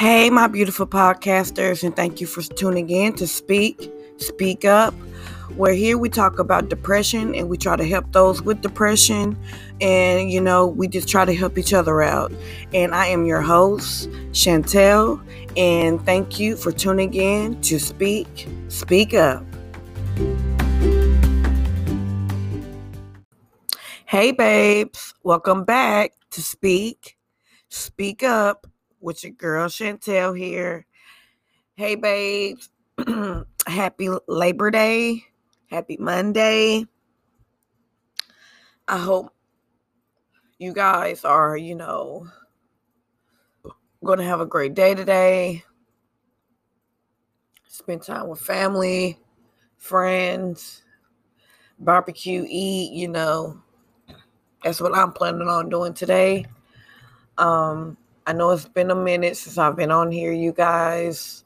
Hey, my beautiful podcasters, and thank you for tuning in to Speak, Speak Up. Where here we talk about depression and we try to help those with depression, and you know, we just try to help each other out. And I am your host, Chantel, and thank you for tuning in to Speak, Speak Up. Hey, babes, welcome back to Speak, Speak Up with your girl Chantel here. Hey, babes. Happy Labor Day. Happy Monday. I hope you guys are, you know, going to have a great day today. Spend time with family, friends, barbecue, eat, you know. That's what I'm planning on doing today. Um, I know it's been a minute since I've been on here, you guys.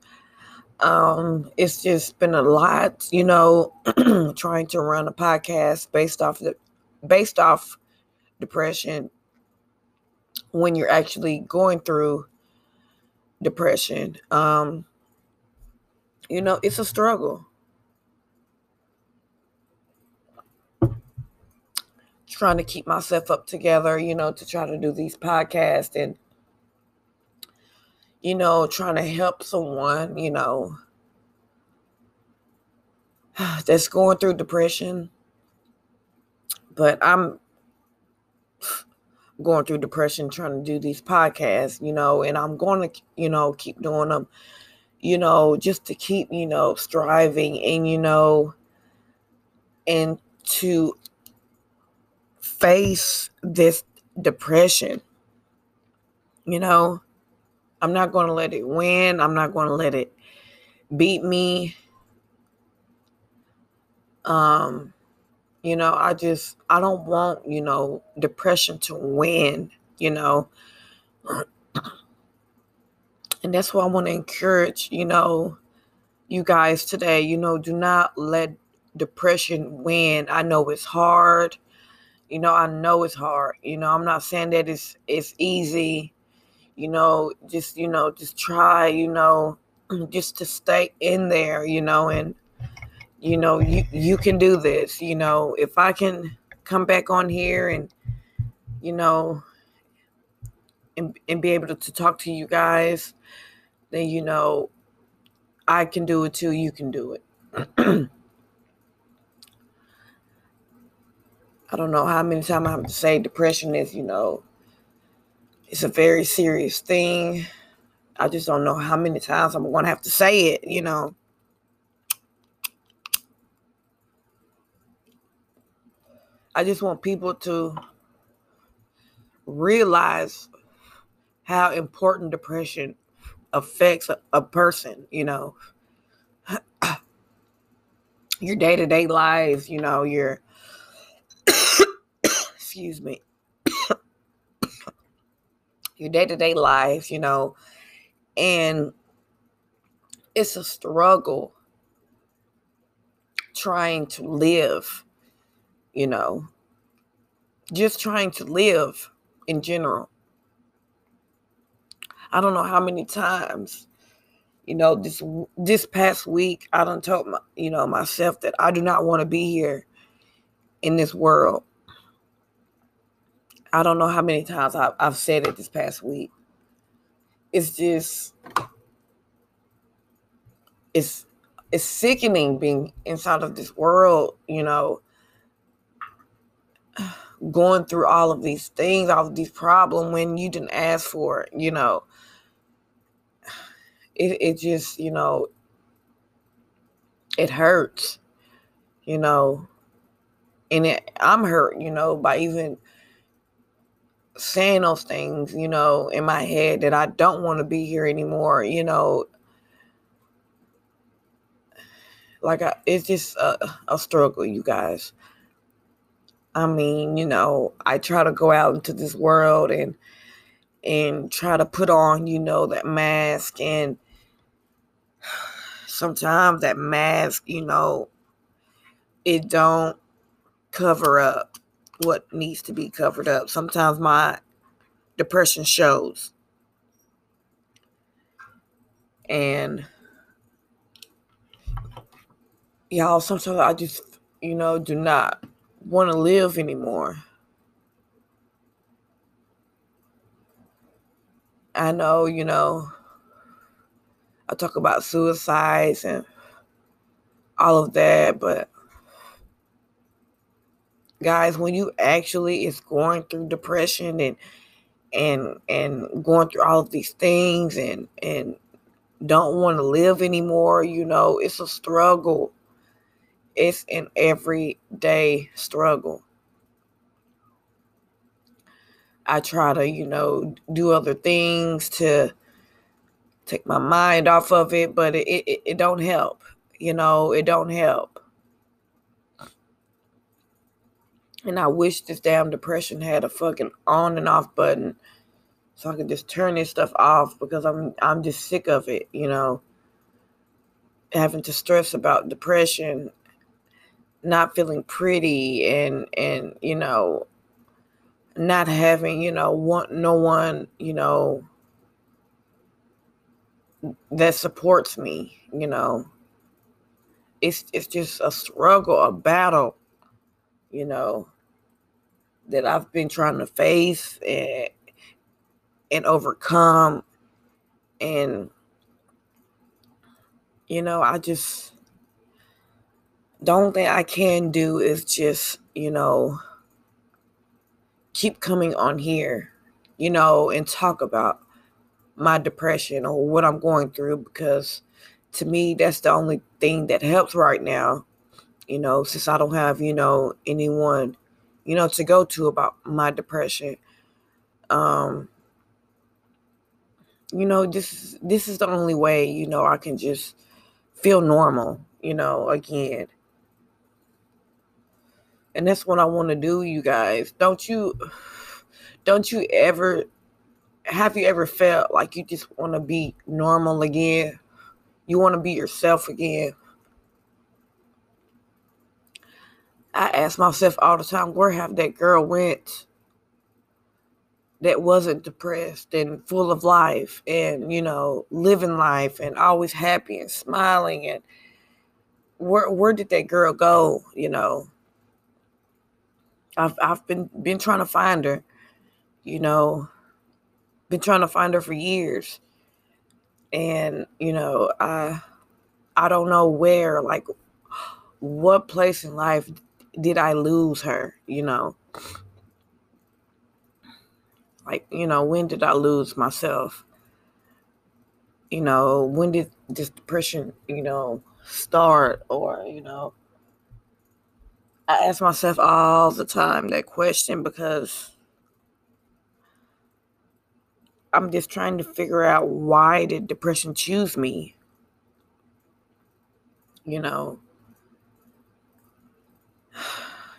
Um, it's just been a lot, you know, trying to run a podcast based off the based off depression when you're actually going through depression. Um, you know, it's a struggle. Trying to keep myself up together, you know, to try to do these podcasts and you know, trying to help someone, you know, that's going through depression. But I'm going through depression trying to do these podcasts, you know, and I'm going to, you know, keep doing them, you know, just to keep, you know, striving and, you know, and to face this depression, you know I'm not going to let it win. I'm not going to let it beat me. Um, you know, I just I don't want, you know, depression to win, you know. And that's why I want to encourage, you know, you guys today, you know, do not let depression win. I know it's hard. You know, I know it's hard. You know, I'm not saying that it's it's easy you know, just, you know, just try, you know, just to stay in there, you know, and, you know, you, you can do this, you know, if I can come back on here and, you know, and, and be able to, to talk to you guys, then, you know, I can do it too. You can do it. I don't know how many times I have to say depression is, you know, it's a very serious thing. I just don't know how many times I'm going to have to say it, you know. I just want people to realize how important depression affects a, a person, you know. your day-to-day lives, you know, your excuse me your day to day life, you know, and it's a struggle trying to live, you know, just trying to live in general. I don't know how many times, you know, this this past week I don't told my, you know, myself that I do not want to be here in this world. I don't know how many times I've, I've said it this past week. It's just, it's it's sickening being inside of this world, you know, going through all of these things, all of these problems when you didn't ask for it, you know. It it just, you know, it hurts, you know. And it, I'm hurt, you know, by even saying those things, you know, in my head that I don't want to be here anymore, you know. Like I, it's just a, a struggle, you guys. I mean, you know, I try to go out into this world and and try to put on, you know, that mask and sometimes that mask, you know, it don't cover up what needs to be covered up. Sometimes my depression shows. And y'all, sometimes I just, you know, do not want to live anymore. I know, you know, I talk about suicides and all of that, but guys, when you actually is going through depression and and and going through all of these things and and don't want to live anymore, you know, it's a struggle. It's an everyday struggle. I try to, you know, do other things to take my mind off of it, but it, it, it don't help. You know, it don't help. And I wish this damn depression had a fucking on and off button so I could just turn this stuff off because I'm I'm just sick of it, you know. Having to stress about depression, not feeling pretty and and you know not having, you know, want no one, you know, that supports me, you know. It's it's just a struggle, a battle, you know, that I've been trying to face and and overcome. And you know, I just the only thing I can do is just, you know, keep coming on here, you know, and talk about my depression or what I'm going through because to me, that's the only thing that helps right now, you know, since I don't have, you know, anyone, you know, to go to about my depression. Um, you know, this this is the only way, you know, I can just feel normal, you know, again. And that's what I want to do, you guys. Don't you don't you ever have you ever felt like you just want to be normal again? You want to be yourself again? I ask myself all the time, where have that girl went that wasn't depressed and full of life and, you know, living life and always happy and smiling and where where did that girl go, you know? I've I've been been trying to find her, you know, been trying to find her for years. And, you know, I I don't know where like what place in life did I lose her, you know? Like, you know, when did I lose myself? You know, when did this depression, you know, start or, you know, I ask myself all the time that question because I'm just trying to figure out why did depression choose me? You know,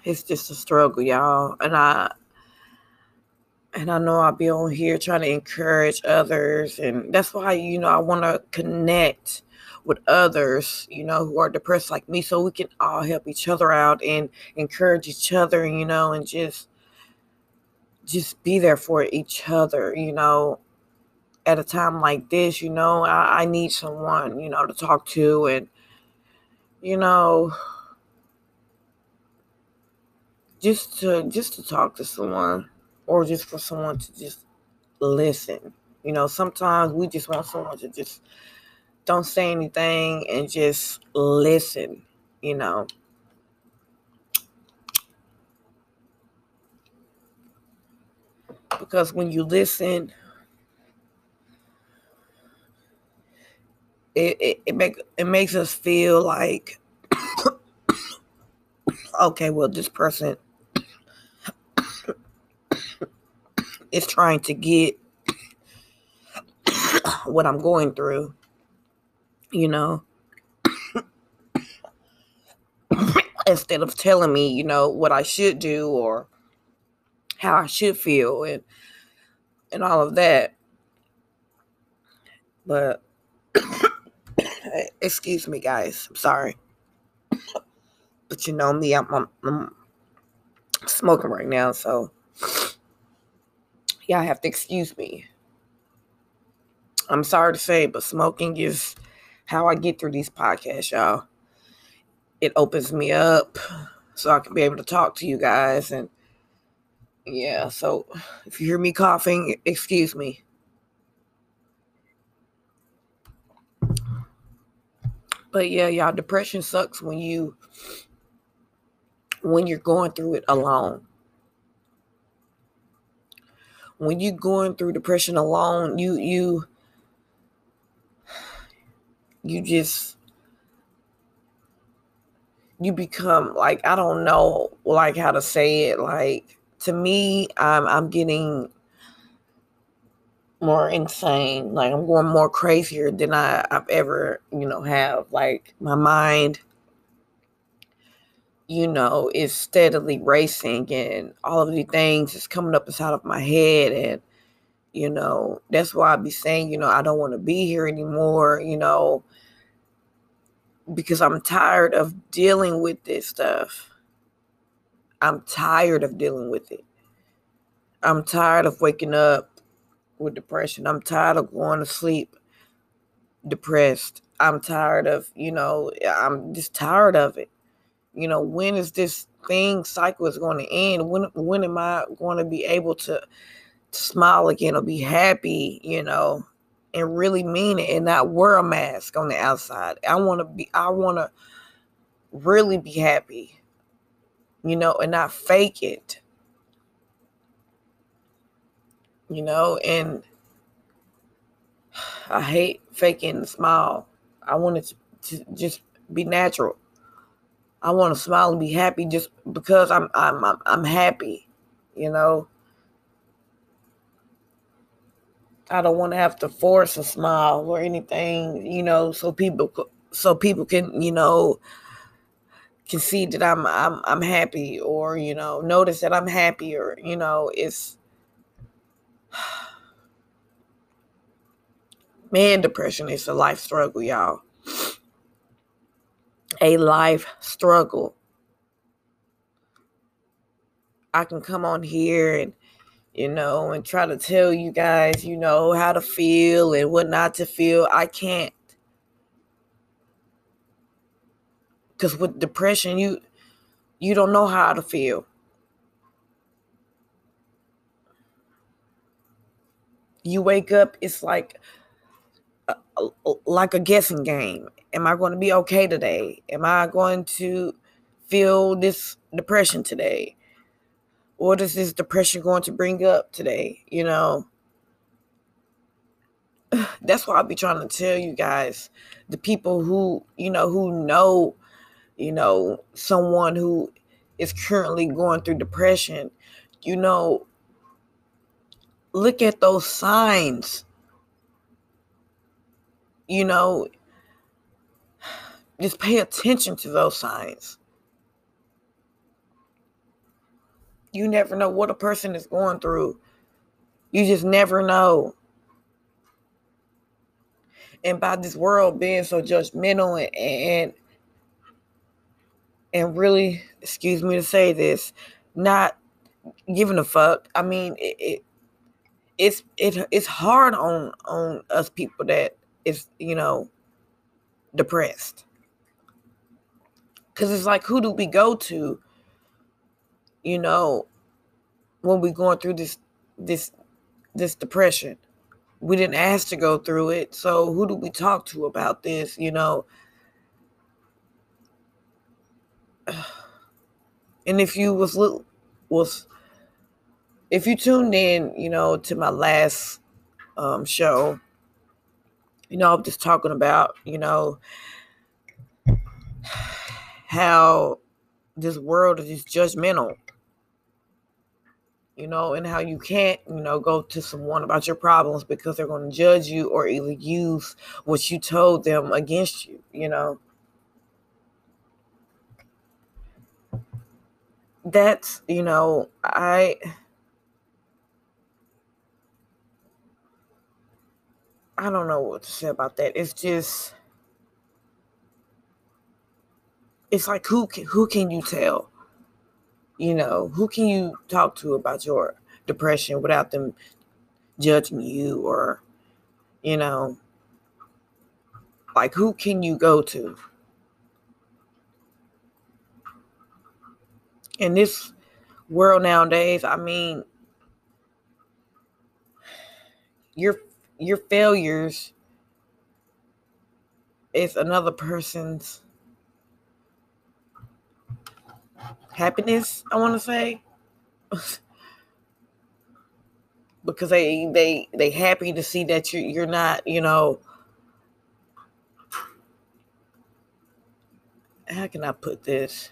it's just a struggle, y'all. And I and I know I'll be on here trying to encourage others and that's why you know I want to connect with others, you know, who are depressed like me so we can all help each other out and encourage each other, you know, and just just be there for each other, you know, at a time like this, you know, I, I need someone, you know, to talk to and you know just to just to talk to someone or just for someone to just listen. You know, sometimes we just want someone to just don't say anything and just listen, you know. Because when you listen, it, it, it make it makes us feel like okay, well this person is trying to get what I'm going through, you know, instead of telling me, you know, what I should do or how I should feel and and all of that. But excuse me, guys. I'm sorry. But you know me, I'm, I'm, I'm smoking right now, so y'all have to excuse me. I'm sorry to say, but smoking is how I get through these podcasts, y'all. It opens me up so I can be able to talk to you guys. And yeah, so if you hear me coughing, excuse me. But yeah, y'all, depression sucks when you when you're going through it alone. When you're going through depression alone, you you you just you become like I don't know like how to say it like to me I'm I'm getting more insane like I'm going more crazier than I I've ever you know have like my mind you know is steadily racing and all of these things is coming up inside of my head and you know that's why I be saying you know I don't want to be here anymore you know because I'm tired of dealing with this stuff. I'm tired of dealing with it. I'm tired of waking up with depression. I'm tired of going to sleep depressed. I'm tired of, you know, I'm just tired of it. You know, when is this thing cycle is going to end? When when am I going to be able to, smile again or be happy, you know? and really mean it and not wear a mask on the outside. I want to be I want to really be happy. You know, and not fake it. You know, and I hate faking the smile. I want it to, to just be natural. I want to smile and be happy just because I'm I'm I'm, I'm happy, you know. I don't want to have to force a smile or anything, you know, so people so people can, you know, can see that I'm I'm I'm happy or, you know, notice that I'm happy or, you know, it's man depression is a life struggle, y'all. A life struggle. I can come on here and you know, and try to tell you guys, you know, how to feel and what not to feel. I can't. Cuz with depression, you you don't know how to feel. You wake up, it's like like a guessing game. Am I going to be okay today? Am I going to feel this depression today? what is this depression going to bring up today? You know, that's why I'll be trying to tell you guys, the people who, you know, who know, you know, someone who is currently going through depression, you know, look at those signs. You know, just pay attention to those signs. You never know what a person is going through. You just never know. And by this world being so judgmental and and, and really, excuse me to say this, not giving a fuck. I mean, it, it it's it it's hard on on us people that is you know depressed because it's like who do we go to you know, when we're going through this this this depression. We didn't ask to go through it. So who do we talk to about this, you know? And if you was was if you tuned in, you know, to my last um, show, you know, I'm just talking about, you know, how this world is judgmental you know, and how you can't, you know, go to someone about your problems because they're going to judge you or either use what you told them against you, you know. That's, you know, I I don't know what to say about that. It's just it's like who can who can you tell? you know, who can you talk to about your depression without them judging you or, You know, like who can you go to? In this world nowadays, I mean, your your failures is another person's happiness, I want to say. because they they they happy to see that you you're not, you know, how can I put this?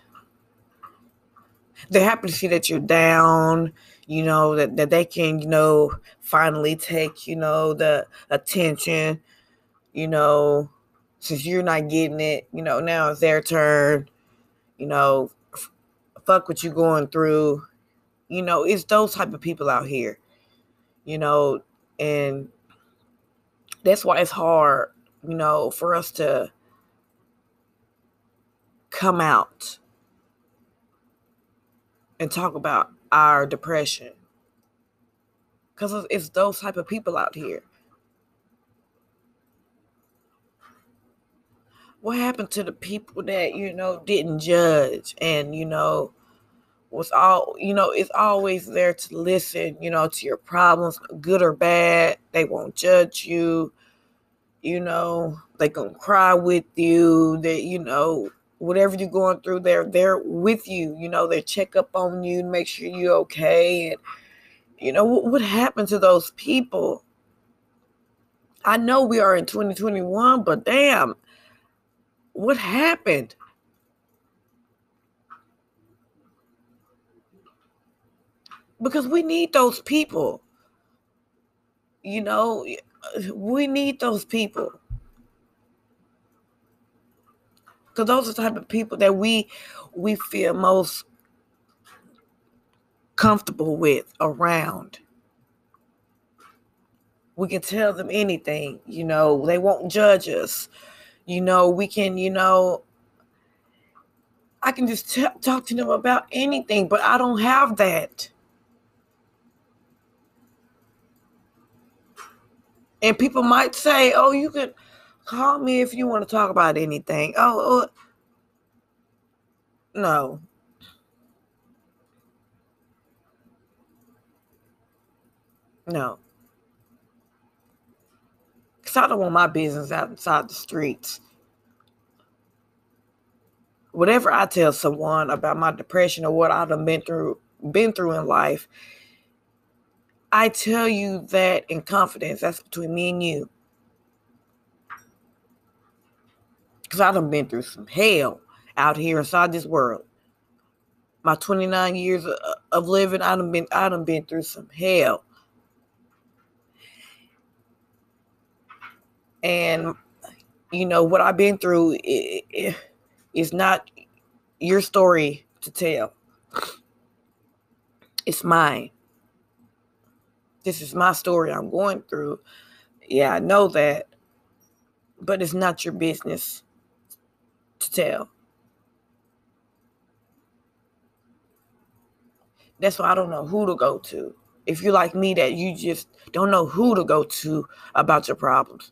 They're happy to see that you're down, you know, that, that they can, you know, finally take, you know, the attention, you know, since you're not getting it, you know, now it's their turn, you know, fuck what you're going through. You know, it's those type of people out here, you know, and that's why it's hard, you know, for us to come out and talk about our depression because it's those type of people out here what happened to the people that you know didn't judge and you know was all you know it's always there to listen you know to your problems good or bad they won't judge you you know they gonna cry with you that you know whatever you're going through, they're they're with you. You know, they check up on you, make sure you're okay. And you know what, what happened to those people? I know we are in 2021, but damn, what happened? Because we need those people. You know, we need those people. because those are the type of people that we we feel most comfortable with around we can tell them anything you know they won't judge us you know we can you know i can just t- talk to them about anything but i don't have that and people might say oh you can Call me if you want to talk about anything. Oh, oh no. No. Because I don't want my business outside the streets. Whatever I tell someone about my depression or what I've been through been through in life, I tell you that in confidence. That's between me and you. Because I done been through some hell out here inside this world. My 29 years of living, I done been, I done been through some hell. And you know what I've been through it, it, is not your story to tell. It's mine. This is my story I'm going through. Yeah, I know that, but it's not your business to tell. That's why I don't know who to go to. If you're like me, that you just don't know who to go to about your problems.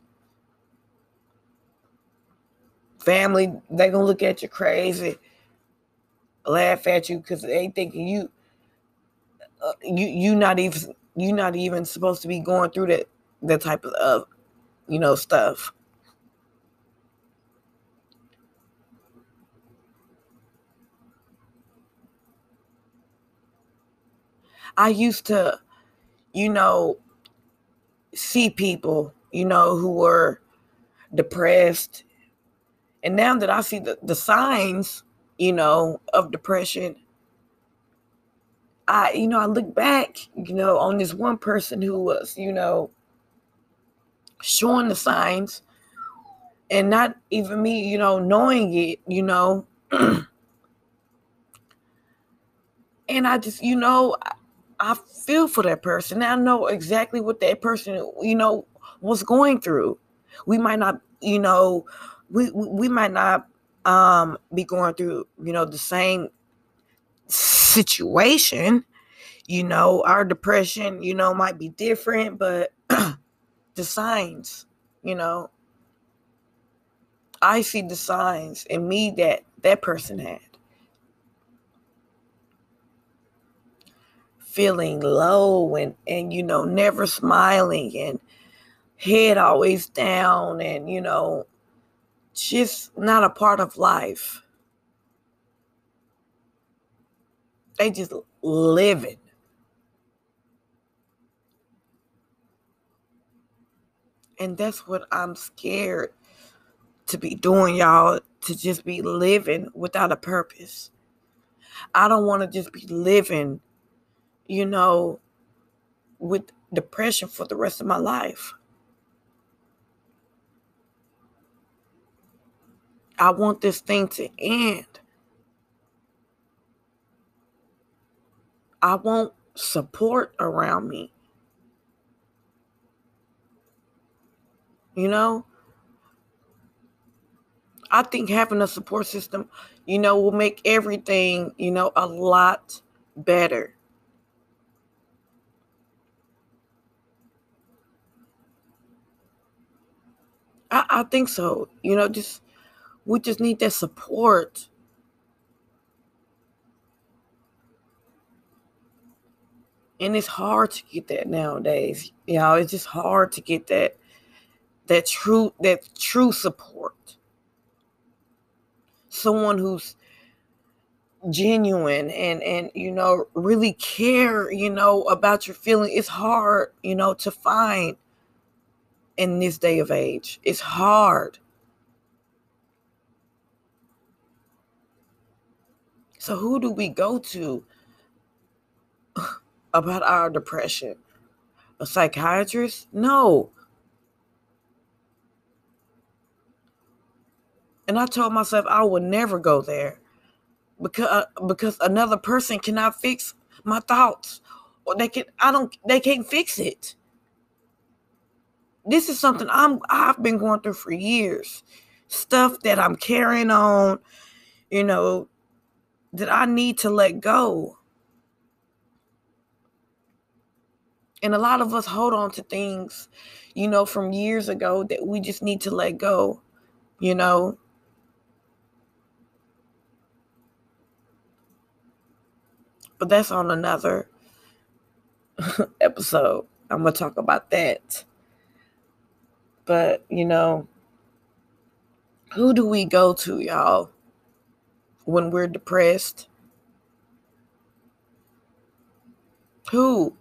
Family, they gonna look at you crazy, laugh at you because they thinking you, uh, you you not even you not even supposed to be going through that that type of, uh, you know, stuff. I used to, you know, see people, you know, who were depressed. And now that I see the, the signs, you know, of depression, I, you know, I look back, you know, on this one person who was, you know, showing the signs and not even me, you know, knowing it, you know. and I just, you know, I feel for that person. I know exactly what that person, you know, was going through. We might not, you know, we we might not um be going through, you know, the same situation. You know, our depression, you know, might be different, but the signs you know, I see the signs in me that that person had. Feeling low and, and you know, never smiling and head always down and, you know, just not a part of life. They just living. And that's what I'm scared to be doing, y'all, to just be living without a purpose. I don't want to just be living, you know, with depression for the rest of my life. I want this thing to end. I want support around me. You know, I think having a support system, you know, will make everything, you know, a lot better. I, I think so. You know, just we just need that support. And it's hard to get that nowadays. Know, it's just hard to get that that true that true support someone who's genuine and and you know really care you know about your feeling it's hard you know to find in this day of age it's hard so who do we go to about our depression a psychiatrist no And I told myself I would never go there because uh, because another person cannot fix my thoughts or they can I don't they can't fix it. This is something I'm I've been going through for years. Stuff that I'm carrying on, you know, that I need to let go. And a lot of us hold on to things, you know, from years ago that we just need to let go, you know. But that's on another episode. I'm going to talk about that. But, you know, who do we go to, y'all, when we're depressed? Who?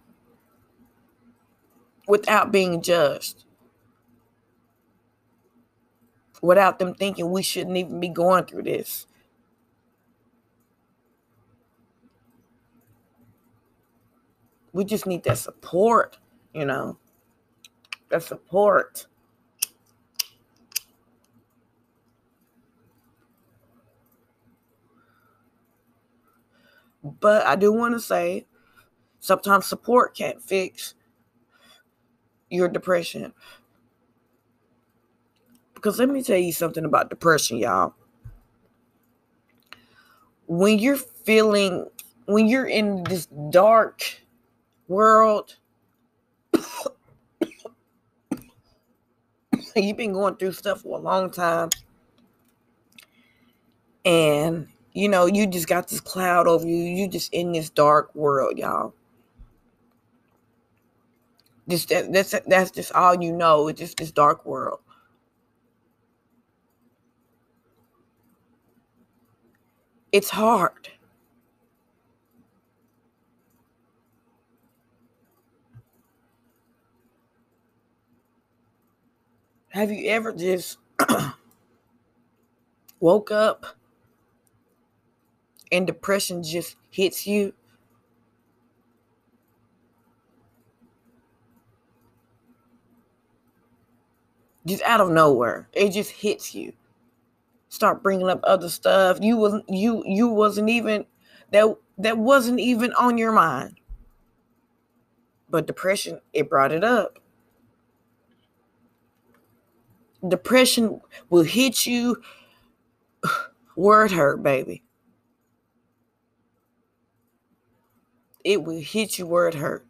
Without being judged. Without them thinking we shouldn't even be going through this. we just need that support, you know, that support. But I do want to say sometimes support can't fix your depression. Because let me tell you something about depression, y'all. When you're feeling, when you're in this dark, world. You've been going through stuff for a long time. And, you know, you just got this cloud over you. You just in this dark world, y'all. Just that, that's that's just all you know. It's just this dark world. It's hard. Have you ever just woke up and depression just hits you? Just out of nowhere, it just hits you. Start bringing up other stuff. You wasn't you you wasn't even that that wasn't even on your mind. But depression, it brought it up depression will hit you Word hurt, baby. It will hit you where it hurt.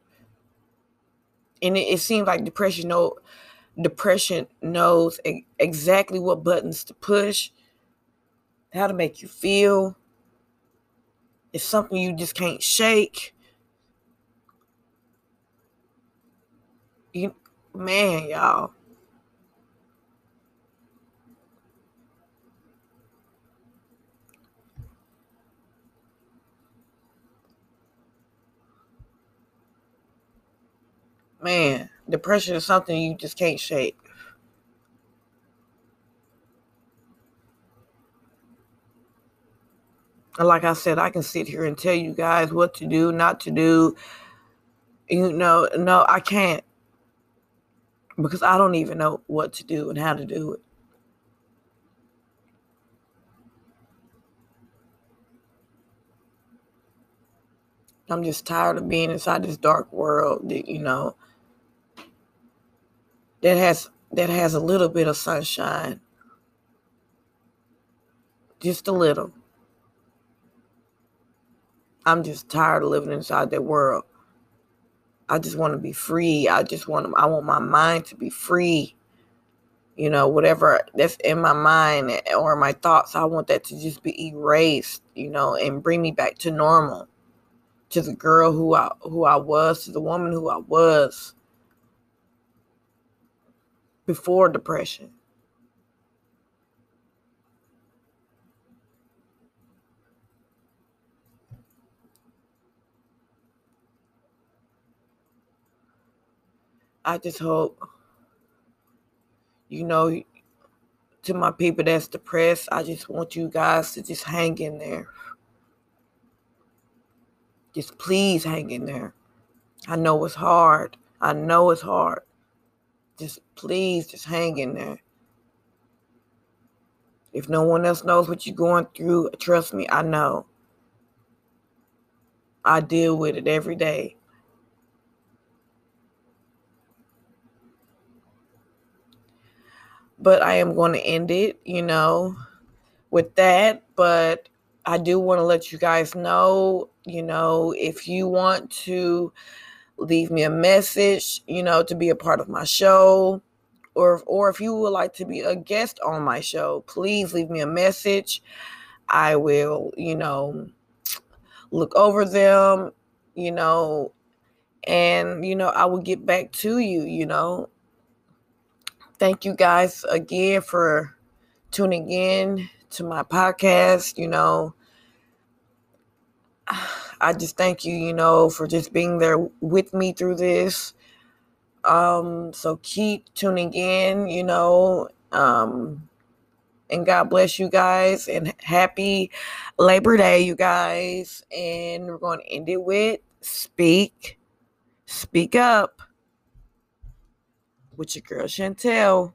And it, it seems like depression, know, depression knows exactly what buttons to push, how to make you feel. It's something you just can't shake. You man, y'all. Man, depression is something you just can't shake. And like I said, I can sit here and tell you guys what to do, not to do. You know, no, I can't. Because I don't even know what to do and how to do it. I'm just tired of being inside this dark world that, you know, that has that has a little bit of sunshine. Just a little. I'm just tired of living inside that world. I just want to be free. I just want I want my mind to be free. You know, whatever that's in my mind or my thoughts, I want that to just be erased, you know, and bring me back to normal. To the girl who I who I was, to the woman who I was before depression. I just hope, you know, to my people that's depressed, I just want you guys to just hang in there. Just please hang in there. I know it's hard. I know it's hard. Just please, just hang in there. If no one else knows what you're going through, trust me, I know. I deal with it every day. but I am going to end it, you know, with that. But I do want to let you guys know, you know, if you want to leave me a message, you know, to be a part of my show, or or if you would like to be a guest on my show, please leave me a message. I will, you know, look over them, you know, and you know, I will get back to you, you know thank you guys again for tuning in to my podcast. You know, I just thank you, you know, for just being there with me through this. Um, so keep tuning in, you know, um, and God bless you guys and happy Labor Day, you guys. And we're going to end it with speak, speak up with your girl Chantel.